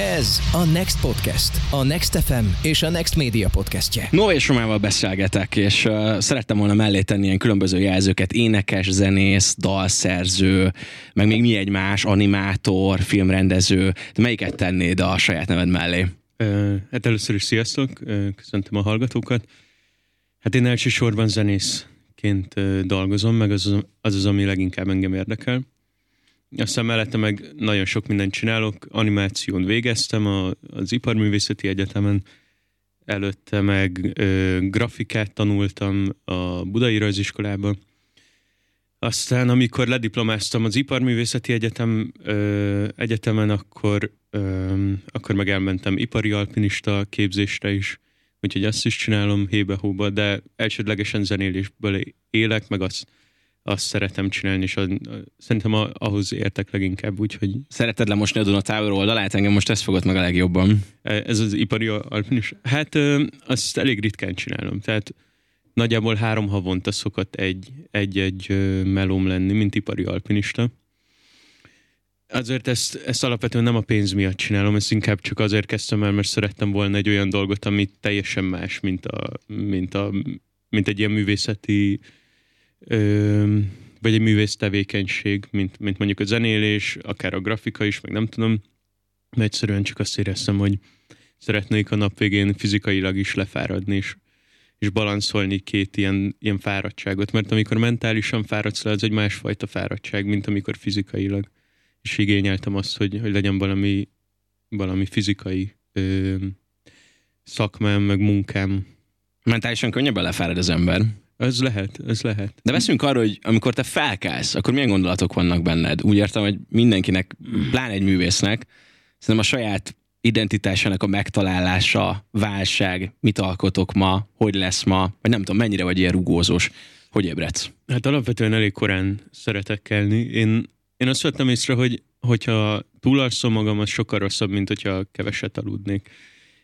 Ez a Next Podcast, a Next FM és a Next Media podcastje. Nova és Romával beszélgetek, és uh, szerettem volna mellé tenni ilyen különböző jelzőket, énekes, zenész, dalszerző, meg még mi egymás, animátor, filmrendező. De melyiket tennéd a saját neved mellé? Uh, hát először is sziasztok, uh, köszöntöm a hallgatókat. Hát én elsősorban zenészként uh, dolgozom, meg az az, az az, ami leginkább engem érdekel. Aztán mellette meg nagyon sok mindent csinálok. Animáción végeztem a, az Iparművészeti Egyetemen, előtte meg ö, grafikát tanultam a Budai Rajziskolában. Aztán, amikor lediplomáztam az Iparművészeti Egyetem, ö, Egyetemen, akkor, ö, akkor meg elmentem ipari alpinista képzésre is, úgyhogy azt is csinálom hébe-hóba, de elsődlegesen zenélésből élek, meg azt azt szeretem csinálni, és az, szerintem a, ahhoz értek leginkább, úgyhogy... Szereted lemosni a Duna Tower oldalát? Engem most ez fogott meg a legjobban. E, ez az ipari alpinis. Hát azt elég ritkán csinálom, tehát nagyjából három havonta szokott egy, egy-egy melóm lenni, mint ipari alpinista. Azért ezt, ezt alapvetően nem a pénz miatt csinálom, ezt inkább csak azért kezdtem el, mert szerettem volna egy olyan dolgot, ami teljesen más, mint, a, mint, a, mint egy ilyen művészeti ö, vagy egy művész tevékenység, mint, mint mondjuk a zenélés, akár a grafika is, meg nem tudom, de egyszerűen csak azt éreztem, hogy szeretnék a nap végén fizikailag is lefáradni, és, és balanszolni két ilyen, ilyen fáradtságot, mert amikor mentálisan fáradsz le, az egy másfajta fáradtság, mint amikor fizikailag. És igényeltem azt, hogy, hogy legyen valami, valami fizikai ö, szakmám, meg munkám. Mentálisan könnyebben lefárad az ember. Ez lehet, ez lehet. De veszünk arra, hogy amikor te felkelsz, akkor milyen gondolatok vannak benned? Úgy értem, hogy mindenkinek, pláne egy művésznek, szerintem a saját identitásának a megtalálása, válság, mit alkotok ma, hogy lesz ma, vagy nem tudom, mennyire vagy ilyen rugózós, hogy ébredsz? Hát alapvetően elég korán szeretek kelni. Én, én azt vettem észre, hogy hogyha túlalszom magam, az sokkal rosszabb, mint hogyha keveset aludnék.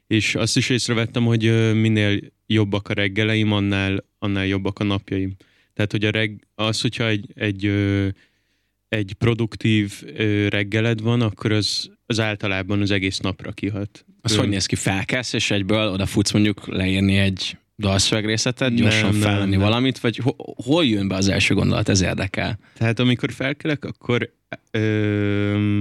És azt is észrevettem, hogy minél jobbak a reggeleim, annál, annál jobbak a napjaim. Tehát, hogy a reg, az, hogyha egy, egy, egy produktív reggeled van, akkor az, az általában az egész napra kihat. Az Ön... hogy néz ki? Felkelsz, és egyből oda futsz mondjuk leírni egy dalszövegrészetet, gyorsan nem, felvenni nem, valamit, vagy hol jön be az első gondolat? Ez érdekel. Tehát amikor felkelek, akkor ö,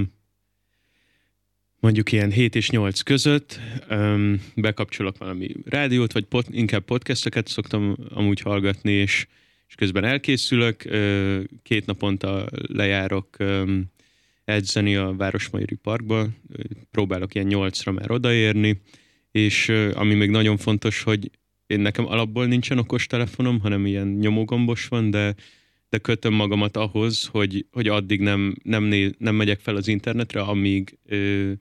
mondjuk ilyen 7 és 8 között um, bekapcsolok valami rádiót, vagy pod, inkább podcasteket szoktam amúgy hallgatni, és, és közben elkészülök, uh, két naponta lejárok um, edzeni a Városmajori Parkba, próbálok ilyen 8-ra már odaérni, és uh, ami még nagyon fontos, hogy én nekem alapból nincsen okos telefonom, hanem ilyen nyomógombos van, de de kötöm magamat ahhoz, hogy, hogy addig nem, nem, né, nem megyek fel az internetre, amíg ö,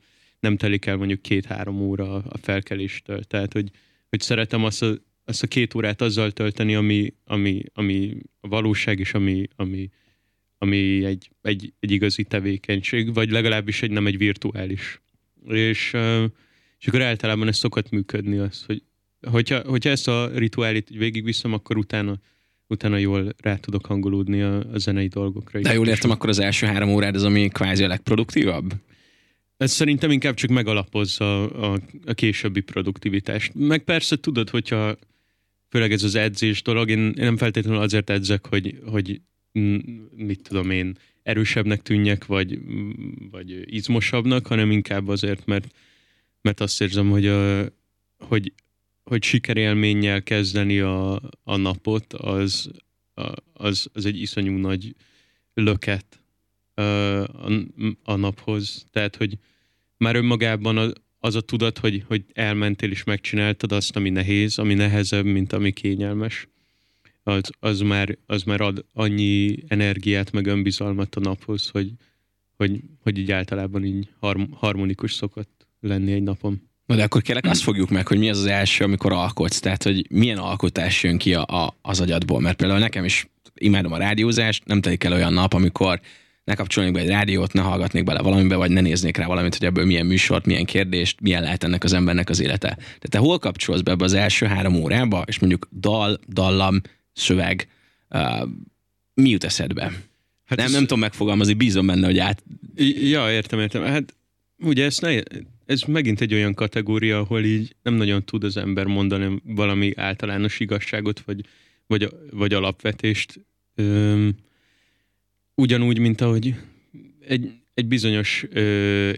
nem telik el mondjuk két-három óra a felkeléstől. Tehát, hogy, hogy szeretem azt a, azt a két órát azzal tölteni, ami, ami, ami a valóság, és ami, ami, ami egy, egy, egy igazi tevékenység, vagy legalábbis egy nem egy virtuális. És, és akkor általában ez szokott működni az, hogy hogyha, hogyha ezt a rituálit végigviszem, akkor utána utána jól rá tudok hangolódni a, a zenei dolgokra. De jól értem, akkor az első három órád az, ami kvázi a legproduktívabb? Ez szerintem inkább csak megalapozza a, a, a későbbi produktivitást. Meg persze tudod, hogyha főleg ez az edzés dolog, én, én nem feltétlenül azért edzek, hogy, hogy mit tudom én, erősebbnek tűnjek, vagy, vagy izmosabbnak, hanem inkább azért, mert, mert azt érzem, hogy, a, hogy, hogy sikerélménnyel kezdeni a, a napot, az, az, az egy iszonyú nagy löket a, a naphoz. Tehát, hogy már önmagában az a tudat, hogy, hogy elmentél és megcsináltad azt, ami nehéz, ami nehezebb, mint ami kényelmes, az, az, már, az már ad annyi energiát, meg önbizalmat a naphoz, hogy, hogy, hogy így általában így harmonikus szokott lenni egy napom. Na de akkor kérlek azt fogjuk meg, hogy mi az az első, amikor alkotsz, tehát hogy milyen alkotás jön ki a, a, az agyadból, mert például nekem is imádom a rádiózást, nem telik el olyan nap, amikor ne kapcsolnék be egy rádiót, ne hallgatnék bele valamibe, vagy ne néznék rá valamit, hogy ebből milyen műsort, milyen kérdést, milyen lehet ennek az embernek az élete. De te hol kapcsolsz be ebbe az első három órába, és mondjuk dal, dallam, szöveg, uh, mi jut eszedbe? Hát nem, ez... nem tudom megfogalmazni, bízom benne, hogy át... Ja, értem, értem. Hát ugye ez, ne, ez megint egy olyan kategória, ahol így nem nagyon tud az ember mondani valami általános igazságot, vagy, vagy, vagy alapvetést. Üm, ugyanúgy, mint ahogy egy, egy bizonyos ö,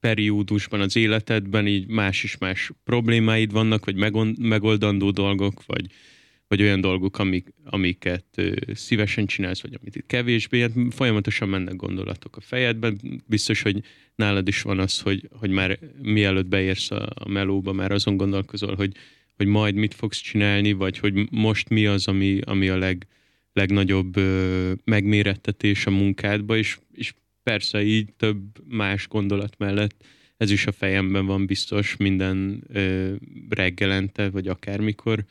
periódusban az életedben így más is más problémáid vannak, vagy megoldandó dolgok, vagy, vagy olyan dolgok, amik, amiket ö, szívesen csinálsz, vagy amit kevésbé, hát folyamatosan mennek gondolatok a fejedben. Biztos, hogy nálad is van az, hogy, hogy már mielőtt beérsz a, a melóba, már azon gondolkozol, hogy, hogy majd mit fogsz csinálni, vagy hogy most mi az, ami, ami a leg, legnagyobb ö, megmérettetés a munkádba, és, és persze így több más gondolat mellett ez is a fejemben van biztos minden reggelente, vagy akármikor,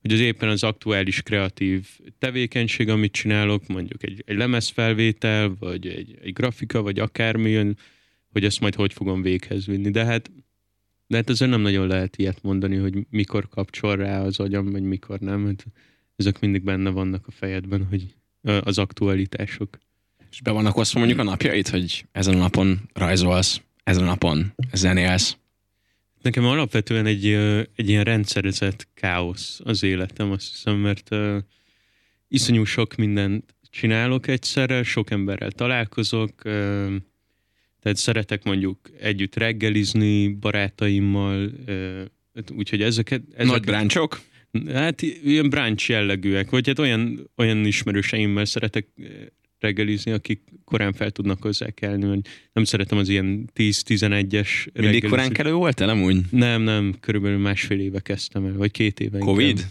hogy az éppen az aktuális kreatív tevékenység, amit csinálok, mondjuk egy, egy lemezfelvétel, vagy egy, egy grafika, vagy akármilyen, hogy ezt majd hogy fogom véghez vinni. De hát, de hát azért nem nagyon lehet ilyet mondani, hogy mikor kapcsol rá az agyam, vagy mikor nem. Hát ezek mindig benne vannak a fejedben, hogy az aktualitások. És be vannak osztva mondjuk a napjait, hogy ezen a napon rajzolsz, ezen a napon zenélsz? Nekem alapvetően egy, egy ilyen rendszerezett káosz az életem, azt hiszem, mert uh, iszonyú sok mindent csinálok egyszerre, sok emberrel találkozok, uh, tehát szeretek mondjuk együtt reggelizni barátaimmal, uh, úgyhogy ezeket... ezeket Nagy bráncsok? Hát ilyen bráncs jellegűek, vagy hát olyan, olyan ismerőseimmel szeretek reggelizni, akik korán fel tudnak hozzákelni, hogy nem szeretem az ilyen 10-11-es Mindig korán kelő volt nem úgy? Nem, nem, körülbelül másfél éve kezdtem el, vagy két éve. Covid? Inkább.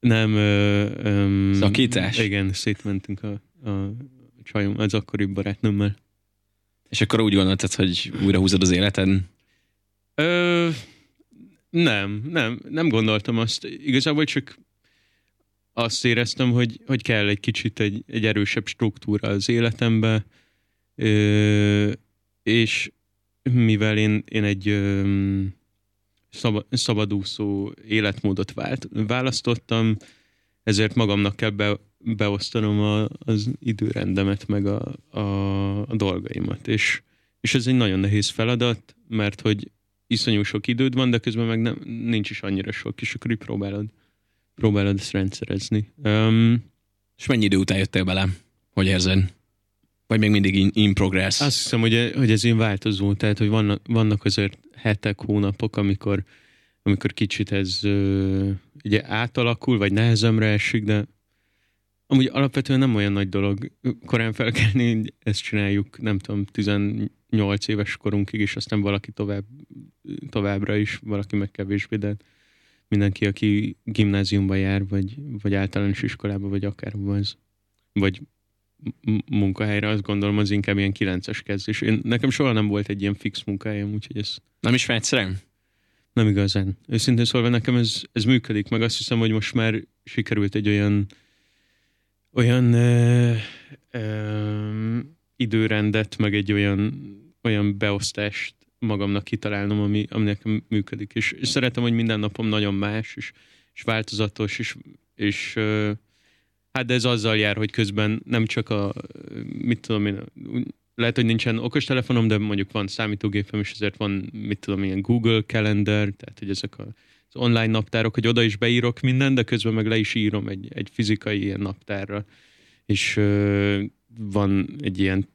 Nem. Ö, ö, Szakítás? Igen, szétmentünk a, a csajom, az akkori barátnőmmel. És akkor úgy gondoltad, hogy újra húzod az életed? Ö, nem, nem, nem gondoltam azt. Igazából csak azt éreztem, hogy, hogy kell egy kicsit egy, egy erősebb struktúra az életembe, ö, és mivel én, én egy ö, szab, szabadúszó életmódot vált, választottam, ezért magamnak kell be, beosztanom a, az időrendemet, meg a, a, a dolgaimat. És, és ez egy nagyon nehéz feladat, mert hogy iszonyú sok időd van, de közben meg nem, nincs is annyira sok, és akkor így próbálod próbálod ezt rendszerezni. Um, és mennyi idő után jöttél bele? Hogy érzed? Vagy még mindig in, in progress? Azt hiszem, hogy, hogy ez én változó, tehát hogy vannak, vannak azért hetek, hónapok, amikor, amikor kicsit ez ö, ugye átalakul, vagy nehezemre esik, de amúgy alapvetően nem olyan nagy dolog korán felkelni, ezt csináljuk, nem tudom, 18 éves korunkig, és aztán valaki tovább, továbbra is, valaki meg kevésbé, de mindenki, aki gimnáziumba jár, vagy, vagy általános iskolába, vagy akár az, vagy munkahelyre, azt gondolom, az inkább ilyen kilences kezdés. Én, nekem soha nem volt egy ilyen fix munkahelyem, úgyhogy ez... Nem is egyszerűen? Nem igazán. Őszintén szólva nekem ez, ez működik, meg azt hiszem, hogy most már sikerült egy olyan olyan ö, ö, időrendet, meg egy olyan, olyan beosztást magamnak kitalálnom, ami, ami nekem működik. És, szeretem, hogy minden napom nagyon más, és, és változatos, és, és hát de ez azzal jár, hogy közben nem csak a, mit tudom én, lehet, hogy nincsen okostelefonom, de mondjuk van számítógépem, és ezért van, mit tudom, ilyen Google Calendar, tehát hogy ezek a, online naptárok, hogy oda is beírok mindent, de közben meg le is írom egy, egy fizikai ilyen naptárra. És ö, van egy ilyen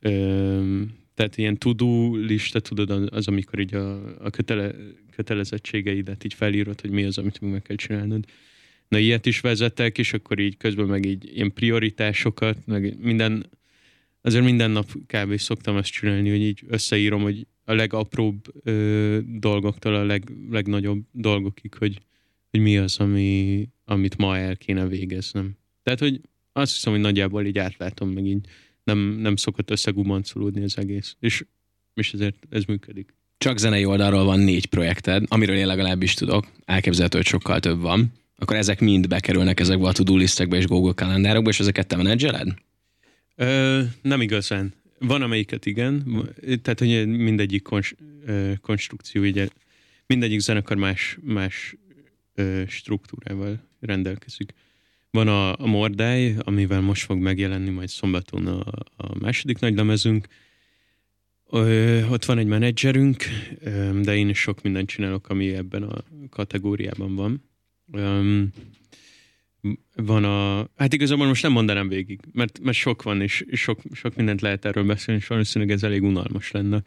ö, tehát ilyen tudó lista, tudod, az, amikor így a, a kötele, kötelezettségeidet így felírod, hogy mi az, amit meg kell csinálnod. Na ilyet is vezetek, és akkor így közben meg így ilyen prioritásokat, meg minden, azért minden nap kb. szoktam ezt csinálni, hogy így összeírom, hogy a legapróbb ö, dolgoktól a leg, legnagyobb dolgokig, hogy, hogy mi az, ami, amit ma el kéne végeznem. Tehát, hogy azt hiszem, hogy nagyjából így átlátom, meg így nem, nem szokott összegumancolódni az egész. És, és ezért ez működik. Csak zenei oldalról van négy projekted, amiről én legalábbis tudok. Elképzelhető, hogy sokkal több van. Akkor ezek mind bekerülnek ezekbe a to-do listekbe és Google kalendárokba, és ezeket te menedzseled? Ö, nem igazán. Van amelyiket igen, tehát hogy mindegyik kons, konstrukció, ugye, mindegyik zenekar más, más struktúrával rendelkezik. Van a, a Mordály, amivel most fog megjelenni majd szombaton a, a második nagy lemezünk. Ott van egy menedzserünk, de én is sok mindent csinálok, ami ebben a kategóriában van. Ö, van a... Hát igazából most nem mondanám végig, mert, mert sok van, és sok, sok mindent lehet erről beszélni, és valószínűleg ez elég unalmas lenne.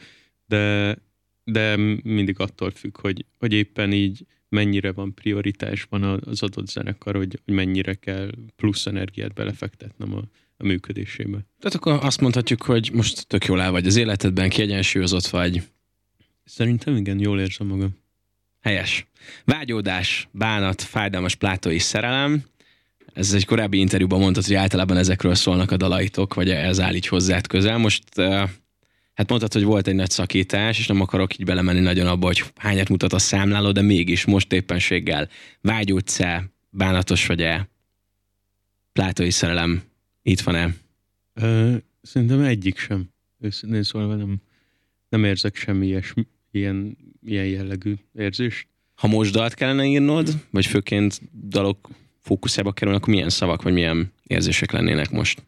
De, de mindig attól függ, hogy, hogy éppen így mennyire van prioritásban az adott zenekar, hogy, hogy mennyire kell plusz energiát belefektetnem a, a működésébe. Tehát akkor azt mondhatjuk, hogy most tök jól el vagy az életedben, kiegyensúlyozott vagy. Szerintem igen, jól érzem magam. Helyes. Vágyódás, bánat, fájdalmas plátói szerelem. Ez egy korábbi interjúban mondtad, hogy általában ezekről szólnak a dalaitok, vagy ez áll így hozzád közel. Most hát mondtad, hogy volt egy nagy szakítás, és nem akarok így belemenni nagyon abba, hogy hányat mutat a számláló, de mégis most éppenséggel vágyódsz-e, bánatos vagy-e, plátói szerelem itt van-e? Ö, szerintem egyik sem. Őszintén szólva nem, nem érzek semmi ilyes, ilyen, ilyen jellegű érzést. Ha most dalt kellene írnod, vagy főként dalok fókuszába kerülnek, akkor milyen szavak, vagy milyen érzések lennének most?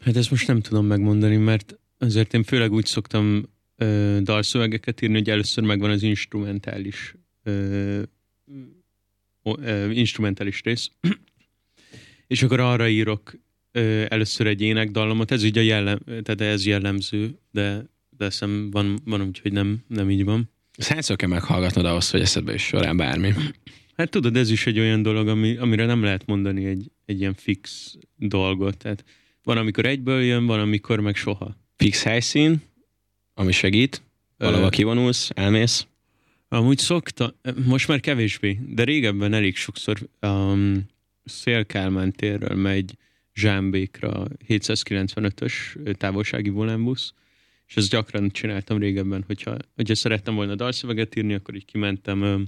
Hát ezt most nem tudom megmondani, mert azért én főleg úgy szoktam ö, dalszövegeket írni, hogy először megvan az instrumentális ö, ö, instrumentális rész, és akkor arra írok ö, először egy énekdallamot, ez így a jellem, tehát ez jellemző, de, de szem van, van úgy, hogy nem, nem így van. Ezt hányszor kell meghallgatnod ahhoz, hogy eszedbe is során bármi? Hát tudod, ez is egy olyan dolog, ami, amire nem lehet mondani egy, egy ilyen fix dolgot. Tehát van, amikor egyből jön, van, amikor meg soha. Fix helyszín, ami segít, valahol kivonulsz, elmész. Amúgy szokta, most már kevésbé, de régebben elég sokszor um, Szélkálmán térről megy Zsámbékra 795-ös távolsági volánbusz, és ezt gyakran csináltam régebben, hogyha, hogyha szerettem volna dalszöveget írni, akkor így kimentem um,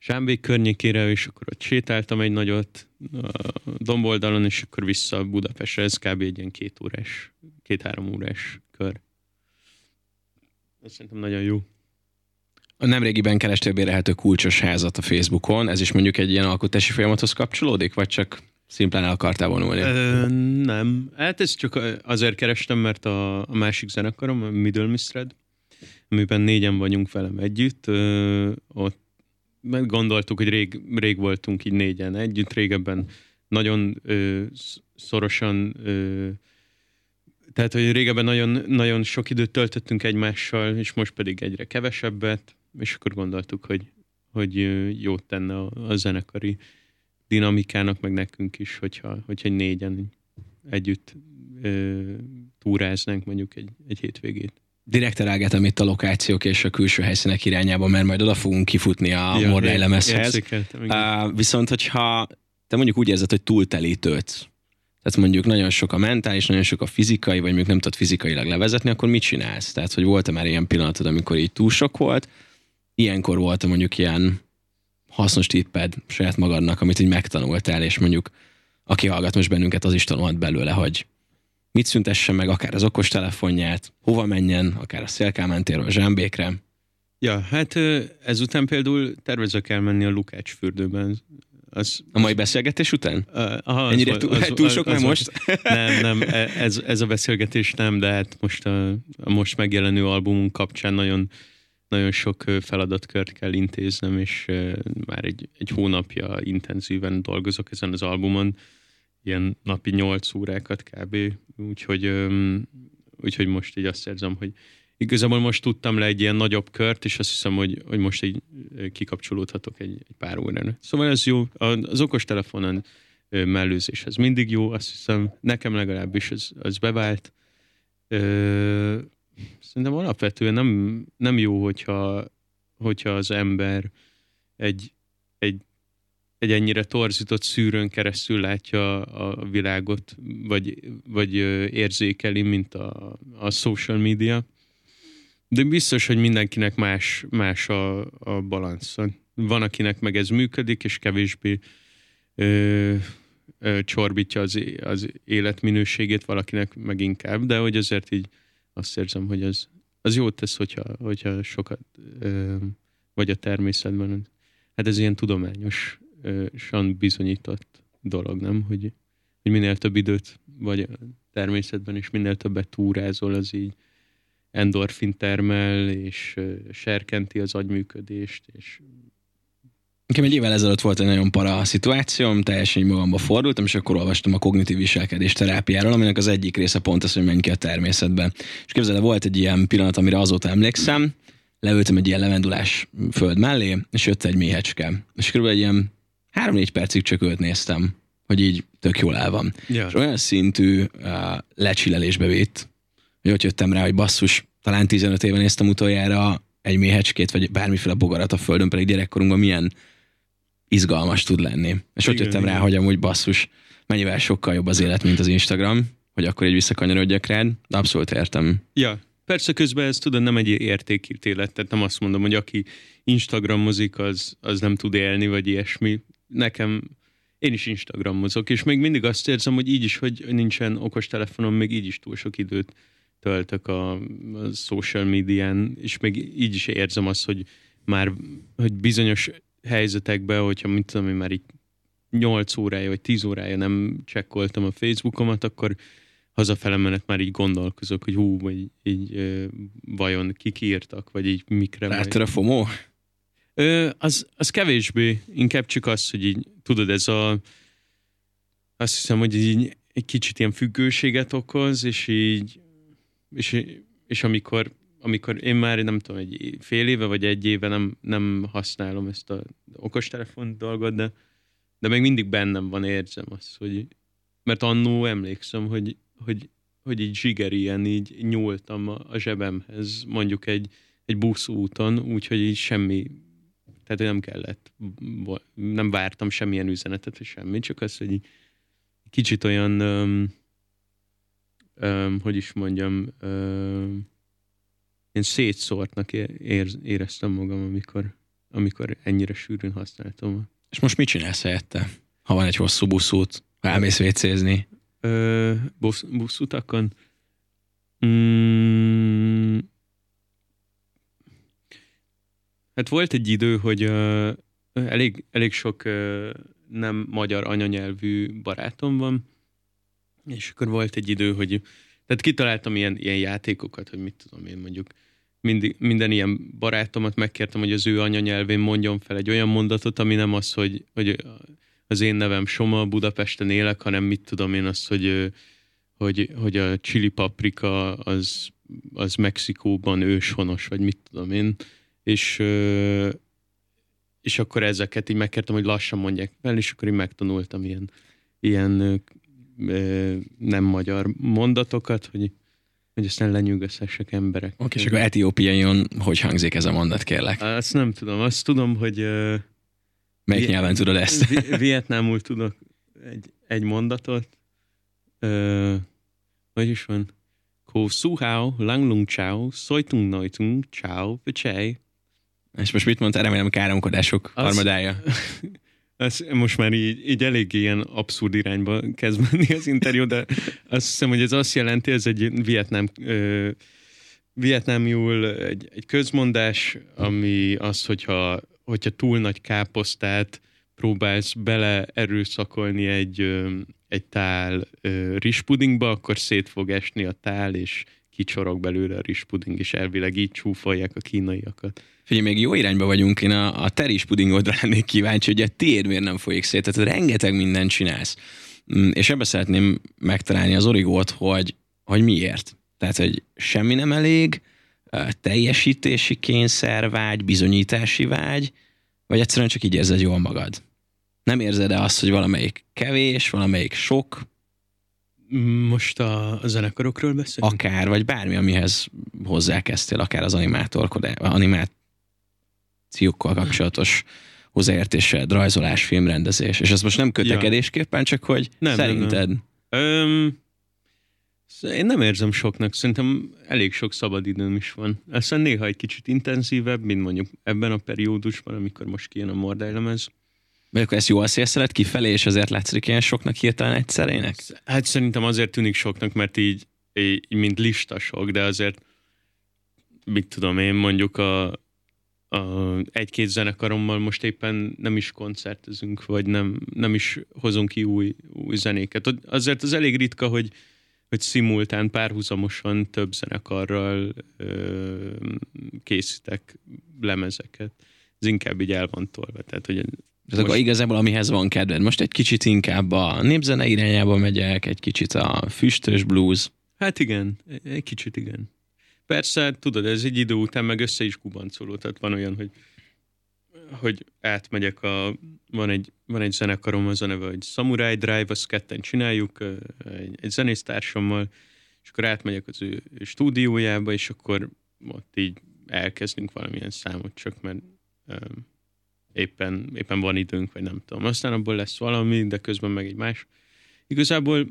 Zsámbék környékére, és akkor ott sétáltam egy nagyot a domboldalon, és akkor vissza Budapestre. Ez kb. egy ilyen két órás, két-három órás kör. Ez szerintem nagyon jó. A nemrégiben kerestél bérelhető kulcsos házat a Facebookon, ez is mondjuk egy ilyen alkotási folyamathoz kapcsolódik, vagy csak szimplán el akartál vonulni? Ö, nem. Hát ezt csak azért kerestem, mert a, a másik zenekarom, a Middle Mistred, amiben négyen vagyunk velem együtt, ö, ott gondoltuk, hogy rég, rég voltunk így négyen együtt, régebben nagyon ö, szorosan ö, tehát, hogy régebben nagyon, nagyon sok időt töltöttünk egymással, és most pedig egyre kevesebbet, és akkor gondoltuk, hogy, hogy jót tenne a, a zenekari dinamikának, meg nekünk is, hogyha, hogyha négyen együtt ö, túráznánk mondjuk egy, egy hétvégét. Direkt elállgetem itt a lokációk és a külső helyszínek irányába, mert majd oda fogunk kifutni a ja, Morlai lemezhez. Uh, viszont, hogyha te mondjuk úgy érzed, hogy túltelítődsz, tehát mondjuk nagyon sok a mentális, nagyon sok a fizikai, vagy mondjuk nem tudod fizikailag levezetni, akkor mit csinálsz? Tehát, hogy volt-e már ilyen pillanatod, amikor így túl sok volt? Ilyenkor volt mondjuk ilyen hasznos tipped saját magadnak, amit így megtanultál, és mondjuk aki hallgat most bennünket, az is tanulhat belőle, hogy mit szüntessen meg, akár az okos telefonját, hova menjen, akár a szélkámentéről a zsámbékre. Ja, hát ezután például tervezek elmenni a Lukács fürdőben az, a mai beszélgetés után? Aha, Ennyire az, túl, az, túl sok az, az most? Nem, nem, e- ez, ez a beszélgetés nem, de hát most a, a most megjelenő albumunk kapcsán nagyon, nagyon sok feladatkört kell intéznem, és már egy, egy hónapja intenzíven dolgozok ezen az albumon, ilyen napi 8 órákat kb. Úgyhogy, úgyhogy most így azt érzem, hogy igazából most tudtam le egy ilyen nagyobb kört, és azt hiszem, hogy, hogy most így kikapcsolódhatok egy, egy pár órára. Szóval ez jó. Az okostelefonon mellőzés ez mindig jó, azt hiszem, nekem legalábbis az, az bevált. Ö, szerintem alapvetően nem, nem jó, hogyha, hogyha az ember egy, egy, egy ennyire torzított szűrőn keresztül látja a világot, vagy, vagy érzékeli, mint a, a social media de biztos, hogy mindenkinek más, más a, a balansz. Van, akinek meg ez működik, és kevésbé ö, ö, csorbítja az, az életminőségét, valakinek meg inkább, de hogy azért így azt érzem, hogy az, az jót tesz, hogyha, hogyha sokat ö, vagy a természetben. Hát ez ilyen tudományosan bizonyított dolog, nem? Hogy, hogy minél több időt vagy a természetben, és minél többet túrázol, az így endorfin termel, és serkenti az agyműködést, és Nekem egy évvel ezelőtt volt egy nagyon para szituációm, teljesen így magamba fordultam, és akkor olvastam a kognitív viselkedés terápiáról, aminek az egyik része pont az, hogy menj ki a természetbe. És képzeld, volt egy ilyen pillanat, amire azóta emlékszem, leültem egy ilyen levendulás föld mellé, és jött egy méhecske. És kb. egy ilyen három-négy percig csak őt néztem, hogy így tök jól el van. Ja. És olyan szintű uh, lecsillelésbe vitt, hogy ott jöttem rá, hogy basszus, talán 15 éve néztem utoljára egy méhecskét, vagy bármiféle bogarat a földön, pedig gyerekkorunkban milyen izgalmas tud lenni. És ott Igen, jöttem rá, hogy amúgy basszus, mennyivel sokkal jobb az élet, mint az Instagram, hogy akkor egy visszakanyarodjak rád, de abszolút értem. Ja, persze közben ez tudod, nem egy értékítélet, tehát nem azt mondom, hogy aki Instagramozik, az, az nem tud élni, vagy ilyesmi. Nekem, én is Instagramozok, és még mindig azt érzem, hogy így is, hogy nincsen okostelefonom, még így is túl sok időt töltök a, a social médián, és még így is érzem azt, hogy már, hogy bizonyos helyzetekben, hogyha mit tudom én már így 8 órája vagy 10 órája nem csekkoltam a Facebookomat, akkor hazafele menet már így gondolkozok, hogy hú, vagy így ö, vajon kik írtak, vagy így mikre. Ráttör a FOMO? Az, az kevésbé, inkább csak az, hogy így, tudod, ez a azt hiszem, hogy így egy kicsit ilyen függőséget okoz, és így és, és amikor, amikor én már nem tudom, egy fél éve vagy egy éve nem, nem használom ezt a okostelefon dolgot, de, de még mindig bennem van, érzem azt, hogy mert annó emlékszem, hogy, hogy, hogy így zsigerien így nyúltam a, a zsebemhez, mondjuk egy, egy buszúton, úgyhogy így semmi, tehát nem kellett, nem vártam semmilyen üzenetet, vagy semmi, csak az, hogy kicsit olyan, öm, öm, hogy is mondjam, öm, én szétszórtnak ér, éreztem magam, amikor, amikor ennyire sűrűn használtam. És most mit csinálsz helyette? Ha van egy hosszú buszút, ha elmész vécézni? Ö, busz, buszutakon? Mm, hát volt egy idő, hogy uh, elég, elég sok uh, nem magyar anyanyelvű barátom van, és akkor volt egy idő, hogy tehát kitaláltam ilyen, ilyen játékokat, hogy mit tudom én mondjuk mindig, minden ilyen barátomat megkértem, hogy az ő anyanyelvén mondjon fel egy olyan mondatot, ami nem az, hogy, hogy az én nevem Soma, Budapesten élek, hanem mit tudom én azt, hogy, hogy, hogy a chili paprika az, az Mexikóban őshonos, vagy mit tudom én. És, és akkor ezeket így megkértem, hogy lassan mondják fel, és akkor én megtanultam ilyen, ilyen nem magyar mondatokat, hogy, hogy aztán lenyűgözhessek emberek. Oké, okay, és akkor etiópiaion hogy hangzik ez a mondat, kérlek? Azt nem tudom. Azt tudom, hogy... Melyik vi- nyelven tudod ezt? Vi- vietnámul tudok egy, egy mondatot. Uh, hogy is van? Ko su hao, lang lung chao, soi tung noi tung, chao, vichai. És most mit mondtál? Remélem káromkodások az, harmadája. Ez most már így, így elég ilyen abszurd irányba kezd menni az interjú, de azt hiszem, hogy ez azt jelenti, ez egy vietnám, ö, vietnámiul egy, egy közmondás, ami az, hogyha, hogyha túl nagy káposztát próbálsz bele erőszakolni egy, ö, egy tál ö, rizspudingba, akkor szét fog esni a tál, és kicsorog belőle a rizspuding, és elvileg így csúfolják a kínaiakat. Figyelj, még jó irányba vagyunk, én a, a teris pudingodra lennék kíváncsi, hogy a tiéd miért nem folyik szét, tehát rengeteg mindent csinálsz. És ebbe szeretném megtalálni az origót, hogy, hogy miért. Tehát, hogy semmi nem elég, teljesítési kényszer vágy, bizonyítási vágy, vagy egyszerűen csak így érzed jól magad. Nem érzed-e azt, hogy valamelyik kevés, valamelyik sok? Most a, zenekarokról beszélünk? Akár, vagy bármi, amihez hozzákezdtél, akár az animátorkodás, animát animációkkal kapcsolatos hozzáértéssel, rajzolás, filmrendezés. És ez most nem kötekedésképpen, csak hogy nem, szerinted? Nem, nem. Öm, én nem érzem soknak, szerintem elég sok szabad időm is van. Aztán néha egy kicsit intenzívebb, mint mondjuk ebben a periódusban, amikor most kijön a mordájlemez. Vagy akkor ezt jól szélszeled kifelé, és azért látszik ilyen soknak hirtelen egyszerének? Hát szerintem azért tűnik soknak, mert így, így mint lista sok, de azért mit tudom én, mondjuk a, a egy-két zenekarommal most éppen nem is koncertezünk, vagy nem, nem is hozunk ki új, új zenéket. Azért az elég ritka, hogy, hogy szimultán, párhuzamosan több zenekarral ö, készítek lemezeket. Ez inkább így el van tolva. Tehát, hogy tehát akkor igazából amihez van kedved. Most egy kicsit inkább a népzene irányába megyek, egy kicsit a füstös blues. Hát igen, egy kicsit igen. Persze, tudod, ez egy idő után meg össze is kubancoló, tehát van olyan, hogy hogy átmegyek a, van egy, van egy zenekarom, az a neve, hogy Samurai Drive, azt ketten csináljuk egy, egy zenésztársammal, és akkor átmegyek az ő stúdiójába, és akkor ott így elkezdünk valamilyen számot, csak mert um, éppen, éppen van időnk, vagy nem tudom. Aztán abból lesz valami, de közben meg egy más. Igazából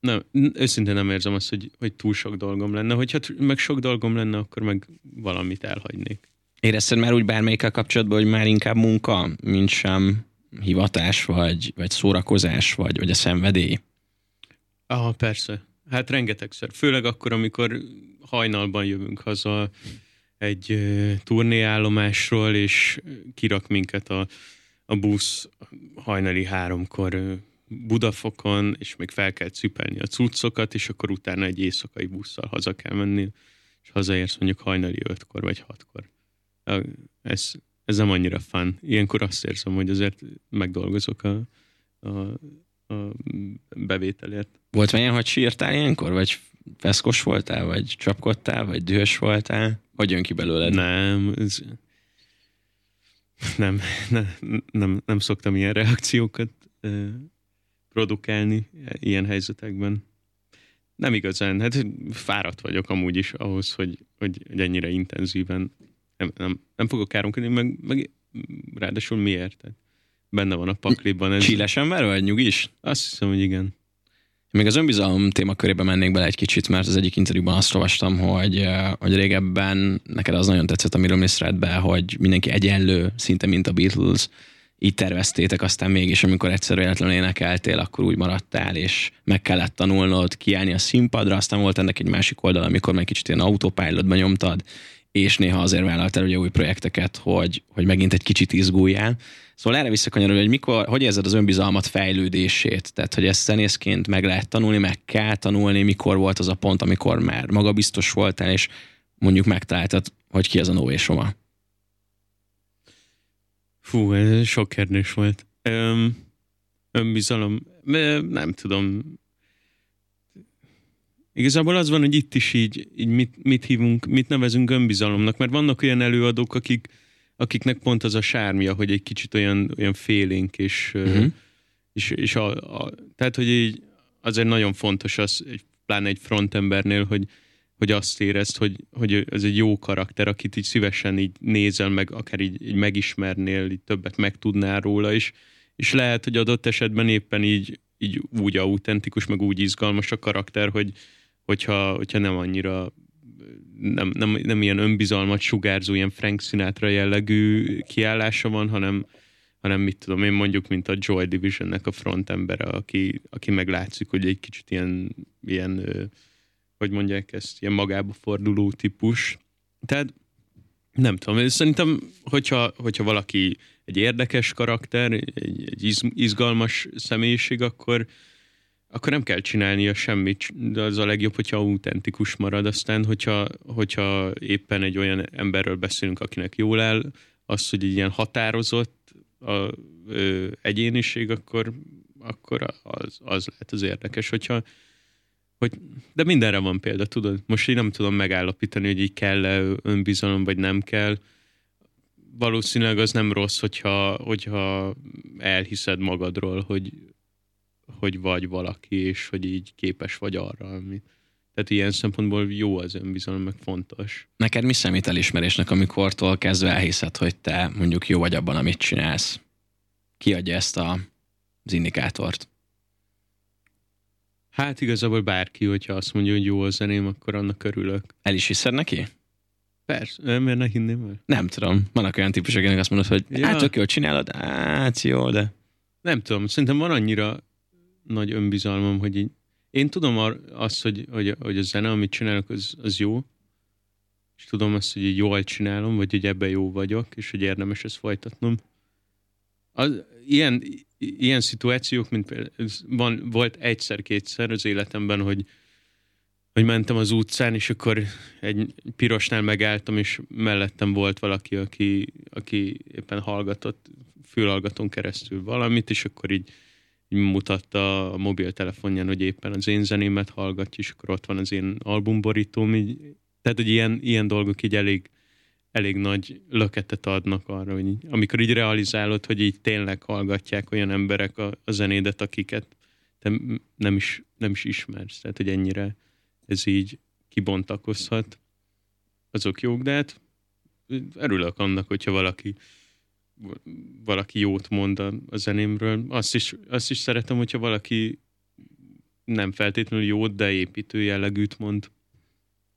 nem, őszintén nem érzem azt, hogy, hogy túl sok dolgom lenne. Hogyha meg sok dolgom lenne, akkor meg valamit elhagynék. Érezted már úgy bármelyikkel kapcsolatban, hogy már inkább munka, mint sem hivatás, vagy, vagy szórakozás, vagy, vagy a szenvedély? Ah, persze. Hát rengetegszer. Főleg akkor, amikor hajnalban jövünk haza egy turnéállomásról, és kirak minket a, a busz hajnali háromkor Budafokon, és még fel kell cipelni a cuccokat, és akkor utána egy éjszakai busszal haza kell menni, és hazaérsz mondjuk hajnali ötkor vagy hatkor ez, ez nem annyira fun. Ilyenkor azt érzem, hogy azért megdolgozok a, a, a bevételért. Volt olyan, hogy sírtál ilyenkor, vagy feszkos voltál, vagy csapkodtál, vagy dühös voltál? Hogy jön ki belőled? Nem, ez, nem, nem, nem, nem szoktam ilyen reakciókat produkálni ilyen helyzetekben. Nem igazán, hát fáradt vagyok amúgy is ahhoz, hogy, hogy ennyire intenzíven nem, nem, nem fogok káromkodni, meg, meg ráadásul miért? Tehát benne van a pakliban. Ez... Csilles ember vagy nyugis? Azt hiszem, hogy igen. Még az önbizalom témakörébe mennék bele egy kicsit, mert az egyik interjúban azt olvastam, hogy, eh, hogy régebben neked az nagyon tetszett, amiről mész be, hogy mindenki egyenlő, szinte mint a Beatles, így terveztétek, aztán mégis, amikor egyszer véletlenül énekeltél, akkor úgy maradtál, és meg kellett tanulnod kiállni a színpadra, aztán volt ennek egy másik oldal, amikor meg kicsit ilyen autopilotban nyomtad, és néha azért vállaltál ugye új projekteket, hogy, hogy megint egy kicsit izguljál. Szóval erre visszakanyarodni, hogy mikor, hogy érzed az önbizalmat fejlődését? Tehát, hogy ezt zenészként meg lehet tanulni, meg kell tanulni, mikor volt az a pont, amikor már magabiztos voltál, és mondjuk megtaláltad, hogy ki az a Nové Soma? Fú, ez sok kérdés volt. Öm, önbizalom, nem tudom, Igazából az van, hogy itt is így, így mit, mit hívunk, mit nevezünk önbizalomnak, mert vannak olyan előadók, akik, akiknek pont az a sármia, hogy egy kicsit olyan, olyan félénk, és, uh-huh. és, és a, a, tehát, hogy így azért nagyon fontos az, egy, pláne egy frontembernél, hogy, hogy azt érezd, hogy, hogy ez egy jó karakter, akit így szívesen így nézel meg, akár így, így megismernél, így többet megtudnál róla, és, és lehet, hogy adott esetben éppen így, így úgy autentikus, meg úgy izgalmas a karakter, hogy, hogyha, hogyha nem annyira nem, nem, nem ilyen önbizalmat sugárzó, ilyen Frank Sinatra jellegű kiállása van, hanem, hanem mit tudom én mondjuk, mint a Joy Divisionnek a frontembere, aki, aki meglátszik, hogy egy kicsit ilyen, ilyen hogy mondják ezt, ilyen magába forduló típus. Tehát nem tudom, szerintem, hogyha, hogyha valaki egy érdekes karakter, egy, egy izgalmas személyiség, akkor, akkor nem kell csinálnia semmit, de az a legjobb, hogyha autentikus marad. Aztán, hogyha, hogyha éppen egy olyan emberről beszélünk, akinek jól áll, az, hogy egy ilyen határozott a, ö, egyéniség, akkor, akkor az, az lehet az érdekes, hogyha hogy, de mindenre van példa, tudod? Most én nem tudom megállapítani, hogy így kell-e önbizalom, vagy nem kell. Valószínűleg az nem rossz, hogyha, hogyha elhiszed magadról, hogy, hogy vagy valaki, és hogy így képes vagy arra, amit tehát ilyen szempontból jó az önbizalom, meg fontos. Neked mi számít elismerésnek, amikortól kezdve elhiszed, hogy te mondjuk jó vagy abban, amit csinálsz? Ki adja ezt a, az indikátort? Hát igazából bárki, hogyha azt mondja, hogy jó a zeném, akkor annak örülök. El is hiszed neki? Persze, miért ne hinném el? Nem tudom. Vannak olyan típusok, akik azt mondod, hogy ja. hát tök jól csinálod, hát jó, de... Nem tudom, szerintem van annyira nagy önbizalmam, hogy így, én tudom ar- azt, hogy, hogy, hogy a zene, amit csinálok, az, az jó, és tudom azt, hogy így jól csinálom, vagy hogy ebben jó vagyok, és hogy érdemes ezt folytatnom. Az, ilyen, ilyen szituációk, mint például, van, volt egyszer-kétszer az életemben, hogy, hogy mentem az utcán, és akkor egy pirosnál megálltam, és mellettem volt valaki, aki, aki éppen hallgatott, fülhallgatón keresztül valamit, és akkor így, mutatta a mobiltelefonján, hogy éppen az én zenémet hallgatja, és akkor ott van az én albumborítóm, így, tehát, hogy ilyen, ilyen dolgok így elég, elég nagy löketet adnak arra, hogy amikor így realizálod, hogy így tényleg hallgatják olyan emberek a, a zenédet, akiket te nem is, nem is ismersz, tehát hogy ennyire ez így kibontakozhat, azok jók, de hát örülök annak, hogyha valaki valaki jót mond a, a zenémről. Azt is, azt is szeretem, hogyha valaki nem feltétlenül jót, de építő jellegűt mond.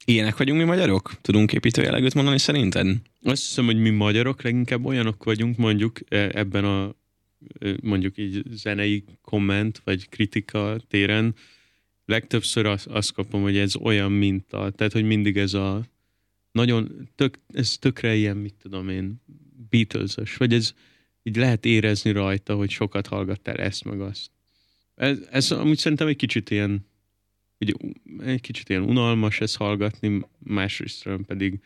Ilyenek vagyunk mi magyarok? Tudunk építő jellegűt mondani szerinted? Azt hiszem, hogy mi magyarok leginkább olyanok vagyunk mondjuk e, ebben a e, mondjuk így zenei komment vagy kritika téren, legtöbbször azt, azt kapom, hogy ez olyan minta, tehát hogy mindig ez a nagyon, tök, ez tökre ilyen, mit tudom én, beatles vagy ez így lehet érezni rajta, hogy sokat hallgattál ezt meg azt. Ez, ez amúgy szerintem egy kicsit ilyen, egy, egy kicsit ilyen unalmas ezt hallgatni, másrészt pedig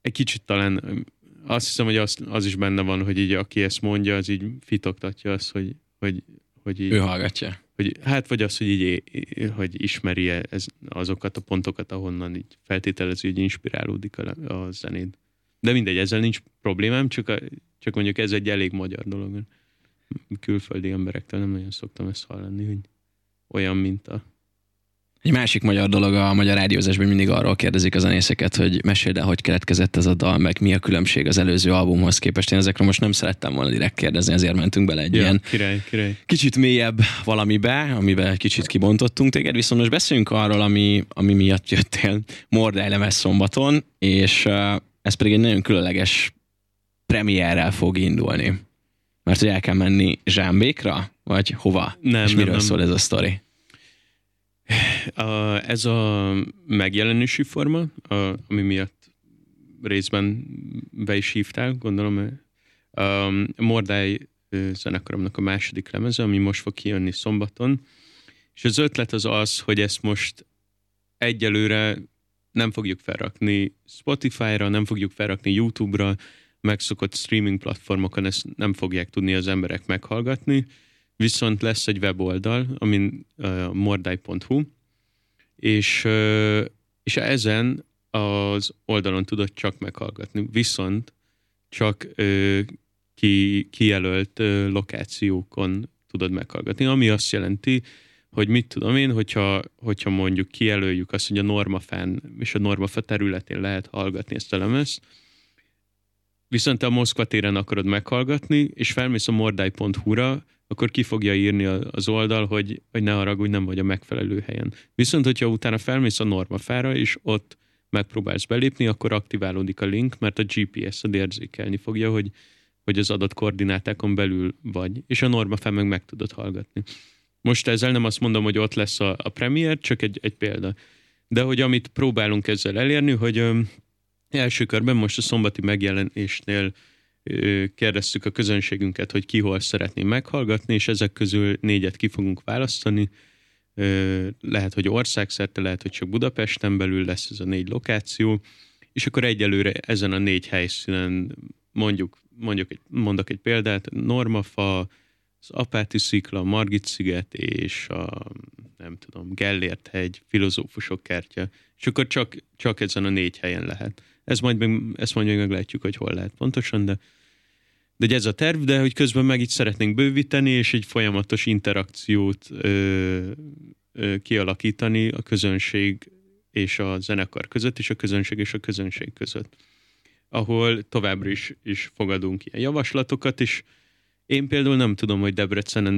egy kicsit talán azt hiszem, hogy az, az is benne van, hogy így aki ezt mondja, az így fitoktatja azt, hogy, hogy, hogy így, ő hallgatja hogy hát vagy az, hogy így hogy ismeri -e ez, azokat a pontokat, ahonnan így feltételező, hogy inspirálódik a, a zenéd. De mindegy, ezzel nincs problémám, csak, a, csak mondjuk ez egy elég magyar dolog. Külföldi emberektől nem nagyon szoktam ezt hallani, hogy olyan, mint a egy másik magyar dolog a magyar rádiózásban mindig arról kérdezik a zenészeket, hogy meséld el, hogy keletkezett ez a dal, meg mi a különbség az előző albumhoz képest. Én ezekről most nem szerettem volna direkt kérdezni, ezért mentünk bele egy ja, ilyen király, király. kicsit mélyebb valamibe, amivel kicsit kibontottunk téged, viszont most beszéljünk arról, ami, ami miatt jöttél Mordály lemez szombaton, és ez pedig egy nagyon különleges premierrel fog indulni. Mert hogy el kell menni Zsámbékra, vagy hova? Nem, és miről nem, nem. szól ez a sztori? A, ez a megjelenési forma, a, ami miatt részben be is hívtál, gondolom. A Mordály zenekaromnak a második lemeze, ami most fog kijönni szombaton. És az ötlet az az, hogy ezt most egyelőre nem fogjuk felrakni Spotify-ra, nem fogjuk felrakni YouTube-ra, megszokott streaming platformokon ezt nem fogják tudni az emberek meghallgatni, Viszont lesz egy weboldal, amin uh, mordály.hu, és, uh, és ezen az oldalon tudod csak meghallgatni. Viszont csak uh, ki, kijelölt uh, lokációkon tudod meghallgatni, ami azt jelenti, hogy mit tudom én, hogyha, hogyha mondjuk kijelöljük azt, hogy a normafán és a normafa területén lehet hallgatni ezt a lemezt, viszont te a Moszkva téren akarod meghallgatni, és felmész a mordály.hu-ra, akkor ki fogja írni az oldal, hogy, hogy ne haragudj, nem vagy a megfelelő helyen. Viszont, hogyha utána felmész a normafára, és ott megpróbálsz belépni, akkor aktiválódik a link, mert a GPS-ed érzékelni fogja, hogy, hogy az adott koordinátákon belül vagy, és a normafán meg meg tudod hallgatni. Most ezzel nem azt mondom, hogy ott lesz a, a premier, csak egy, egy példa. De hogy amit próbálunk ezzel elérni, hogy ö, első körben most a szombati megjelenésnél kérdeztük a közönségünket, hogy ki hol szeretné meghallgatni, és ezek közül négyet ki fogunk választani. Lehet, hogy országszerte, lehet, hogy csak Budapesten belül lesz ez a négy lokáció, és akkor egyelőre ezen a négy helyszínen mondjuk, mondjuk egy, mondok egy példát, Normafa, az Apáti Szikla, Margit sziget és a nem tudom, Gellért hegy, filozófusok kertje, és akkor csak, csak ezen a négy helyen lehet. Ez majd meg, ezt majd még meglátjuk, hogy hol lehet pontosan, de de ez a terv, de hogy közben meg itt szeretnénk bővíteni, és egy folyamatos interakciót ö, ö, kialakítani a közönség és a zenekar között, és a közönség és a közönség között. Ahol továbbra is, is fogadunk ilyen javaslatokat, és én például nem tudom, hogy Debrecenen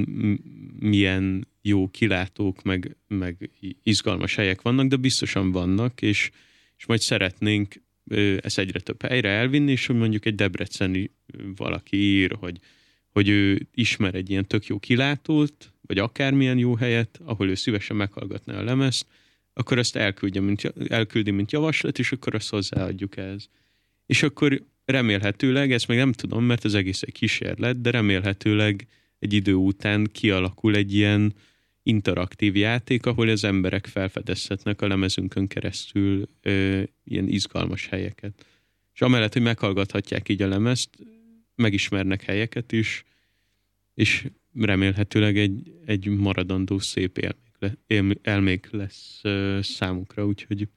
milyen jó kilátók, meg, meg izgalmas helyek vannak, de biztosan vannak, és, és majd szeretnénk ezt egyre több helyre elvinni, és hogy mondjuk egy debreceni valaki ír, hogy, hogy ő ismer egy ilyen tök jó kilátót, vagy akármilyen jó helyet, ahol ő szívesen meghallgatná a lemezt, akkor azt elküldje, mint, elküldi, mint javaslat, és akkor azt hozzáadjuk ehhez. És akkor remélhetőleg, ezt még nem tudom, mert az egész egy kísérlet, de remélhetőleg egy idő után kialakul egy ilyen interaktív játék, ahol az emberek felfedezhetnek a lemezünkön keresztül ö, ilyen izgalmas helyeket. És amellett, hogy meghallgathatják így a lemezt, megismernek helyeket is, és remélhetőleg egy, egy maradandó szép élmék, le, élm, elmék lesz ö, számukra, úgyhogy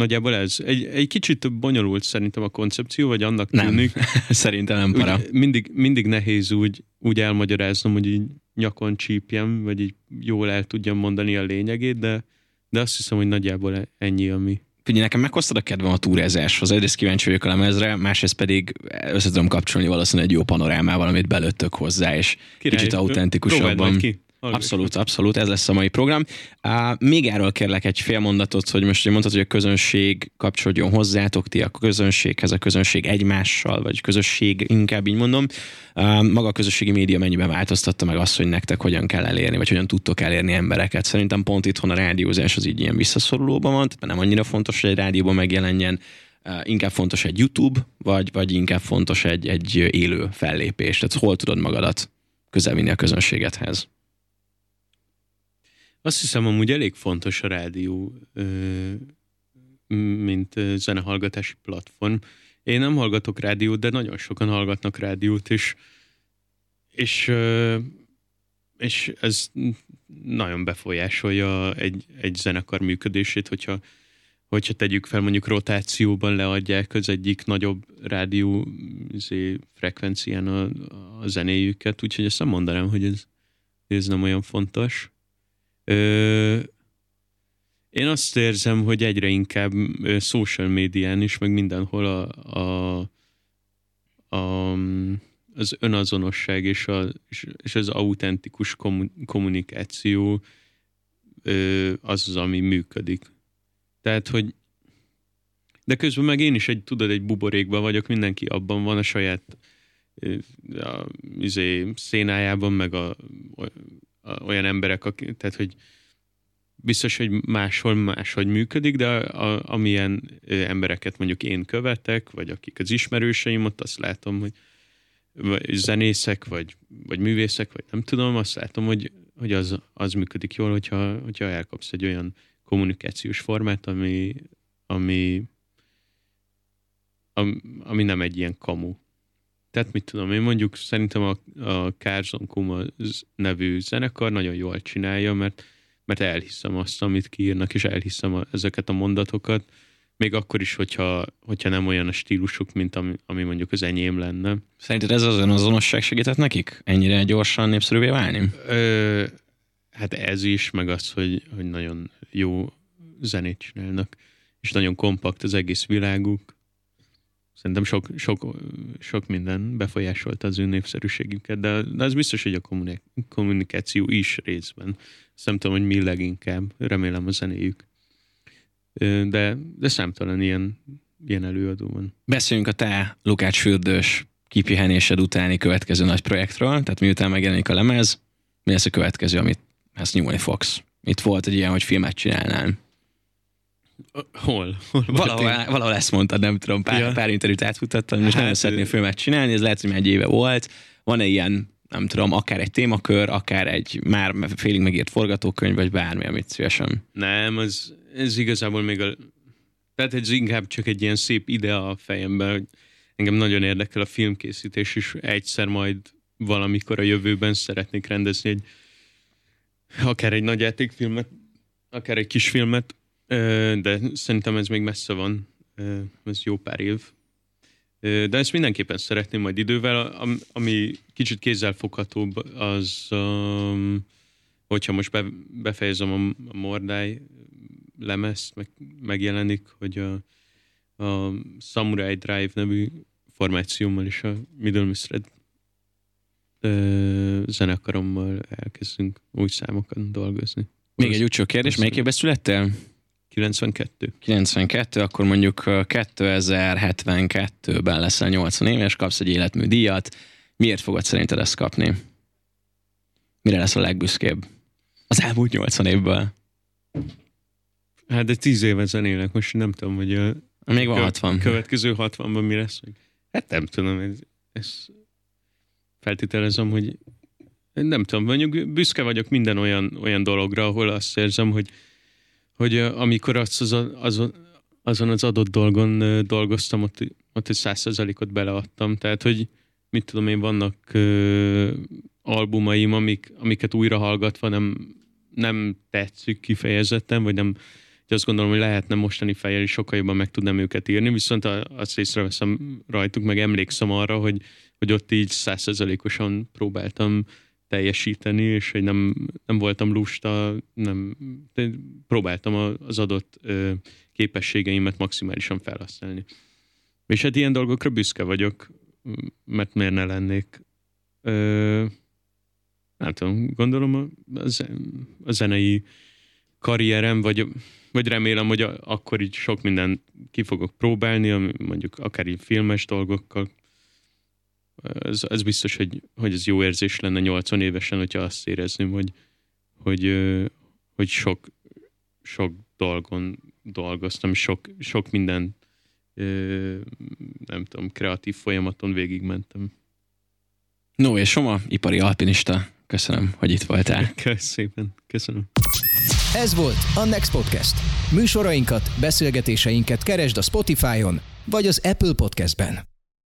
nagyjából ez. Egy, egy kicsit bonyolult szerintem a koncepció, vagy annak Nem. tűnik. Szerintem nem para. Úgy, mindig, mindig nehéz úgy, úgy elmagyaráznom, hogy így nyakon csípjem, vagy így jól el tudjam mondani a lényegét, de, de azt hiszem, hogy nagyjából ennyi, ami, Figyelj, nekem meghoztad a kedvem a túrázáshoz. Egyrészt kíváncsi vagyok a lemezre, másrészt pedig össze tudom kapcsolni valószínűleg egy jó panorámával, amit belőttök hozzá, és Király. kicsit autentikusabban. ki. Abszolút, abszolút, ez lesz a mai program. Még erről kérlek egy fél mondatot, hogy most hogy mondtad, hogy a közönség kapcsolódjon hozzátok, ti a közönséghez, a közönség egymással, vagy közösség, inkább így mondom. Maga a közösségi média mennyiben változtatta meg azt, hogy nektek hogyan kell elérni, vagy hogyan tudtok elérni embereket. Szerintem pont itthon a rádiózás az így ilyen visszaszorulóban van, tehát nem annyira fontos, hogy egy rádióban megjelenjen, inkább fontos egy YouTube, vagy, vagy inkább fontos egy, egy élő fellépés. Tehát hol tudod magadat közelvinni a közönségedhez? Azt hiszem, amúgy elég fontos a rádió, mint zenehallgatási platform. Én nem hallgatok rádiót, de nagyon sokan hallgatnak rádiót, és, és, és ez nagyon befolyásolja egy, egy zenekar működését, hogyha, hogyha tegyük fel, mondjuk rotációban leadják az egyik nagyobb rádió izé, frekvencián a, a zenéjüket, úgyhogy ezt nem mondanám, hogy ez, ez nem olyan fontos. Ö, én azt érzem, hogy egyre inkább social médián is, meg mindenhol a, a, a, az önazonosság és, a, és, az autentikus kommu- kommunikáció az az, ami működik. Tehát, hogy de közben meg én is egy, tudod, egy buborékban vagyok, mindenki abban van a saját a, izé, szénájában, meg a, olyan emberek, akik, tehát hogy biztos, hogy máshol máshogy működik, de a, a, amilyen embereket mondjuk én követek, vagy akik az ismerőseim, ott azt látom, hogy vagy zenészek, vagy, vagy művészek, vagy nem tudom, azt látom, hogy, hogy az, az működik jól, hogyha, hogyha elkapsz egy olyan kommunikációs formát, ami, ami, ami, ami nem egy ilyen kamu. Tehát mit tudom, én mondjuk szerintem a, a Carson Kuma nevű zenekar nagyon jól csinálja, mert, mert elhiszem azt, amit kiírnak, és elhiszem a, ezeket a mondatokat, még akkor is, hogyha, hogyha nem olyan a stílusuk, mint ami, ami mondjuk az enyém lenne. Szerinted ez az önazonosság segített nekik? Ennyire gyorsan népszerűvé válni? Ö, hát ez is, meg az, hogy, hogy nagyon jó zenét csinálnak, és nagyon kompakt az egész világuk. Szerintem sok, sok, sok minden befolyásolta az ő népszerűségüket, de, de az biztos, hogy a kommunik- kommunikáció is részben. Ezt nem hogy mi leginkább. Remélem a zenéjük. De, de számtalan ilyen, ilyen előadó van. Beszéljünk a te Lukács fürdős kipihenésed utáni következő nagy projektről, tehát miután megjelenik a lemez, mi lesz a következő, amit ezt nyúlni fogsz? Itt volt egy ilyen, hogy filmet csinálnál. Hol? Hol Valahol, valahol ezt mondtad, nem tudom, pár, Ja. pár interjút átfutattam, és hát, nagyon szeretnél ö- filmet csinálni, ez lehet, hogy már egy éve volt. Van-e ilyen, nem tudom, akár egy témakör, akár egy már félig megírt forgatókönyv, vagy bármi, amit szívesen. Nem, az, ez igazából még a... Tehát ez inkább csak egy ilyen szép idea a fejemben, hogy engem nagyon érdekel a filmkészítés, és egyszer majd valamikor a jövőben szeretnék rendezni egy akár egy nagy játékfilmet, akár egy kis filmet, de szerintem ez még messze van, ez jó pár év. De ezt mindenképpen szeretném majd idővel, Am- ami kicsit kézzelfoghatóbb, az um, hogyha most be, befejezem a, Mordály lemezt, meg, megjelenik, hogy a, a Samurai Drive nevű formációmmal és a Middle Misred zenekarommal elkezdünk új számokat dolgozni. Még egy utcsó kérdés, melyik évben születtél? 92. 92, akkor mondjuk ö, 2072-ben leszel 80 éves, kapsz egy életmű díjat. Miért fogod szerinted ezt kapni? Mire lesz a legbüszkébb? Az elmúlt 80 évből. Hát de 10 éve zenélek, most nem tudom, hogy a Még van kö- 60. következő 60-ban mi lesz. Hát nem tudom, ez, ez feltételezem, hogy nem tudom, mondjuk büszke vagyok minden olyan, olyan dologra, ahol azt érzem, hogy, hogy amikor az, az, az, azon az adott dolgon dolgoztam, ott, ott egy százszerzalékot beleadtam. Tehát, hogy mit tudom én, vannak ö, albumaim, amik, amiket újra hallgatva nem, nem tetszik kifejezetten, vagy nem, azt gondolom, hogy lehetne mostani fejjel is sokkal jobban meg tudnám őket írni, viszont azt észreveszem rajtuk, meg emlékszem arra, hogy, hogy ott így százszerzalékosan próbáltam teljesíteni, és hogy nem, nem voltam lusta, nem, próbáltam az adott képességeimet maximálisan felhasználni. És hát ilyen dolgokra büszke vagyok, mert miért ne lennék. Ö, nem tudom, gondolom a, a zenei karrierem, vagy, vagy remélem, hogy a, akkor így sok mindent ki fogok próbálni, mondjuk akár így filmes dolgokkal. Ez, ez biztos, hogy, hogy ez jó érzés lenne 80 évesen, hogyha azt érezném, hogy, hogy, hogy sok, sok dolgon dolgoztam, sok, sok minden nem tudom, kreatív folyamaton végigmentem. No, és Soma, ipari alpinista, köszönöm, hogy itt voltál. Köszönöm szépen, köszönöm. Ez volt a Next Podcast. Műsorainkat, beszélgetéseinket keresd a Spotify-on vagy az Apple Podcast-ben.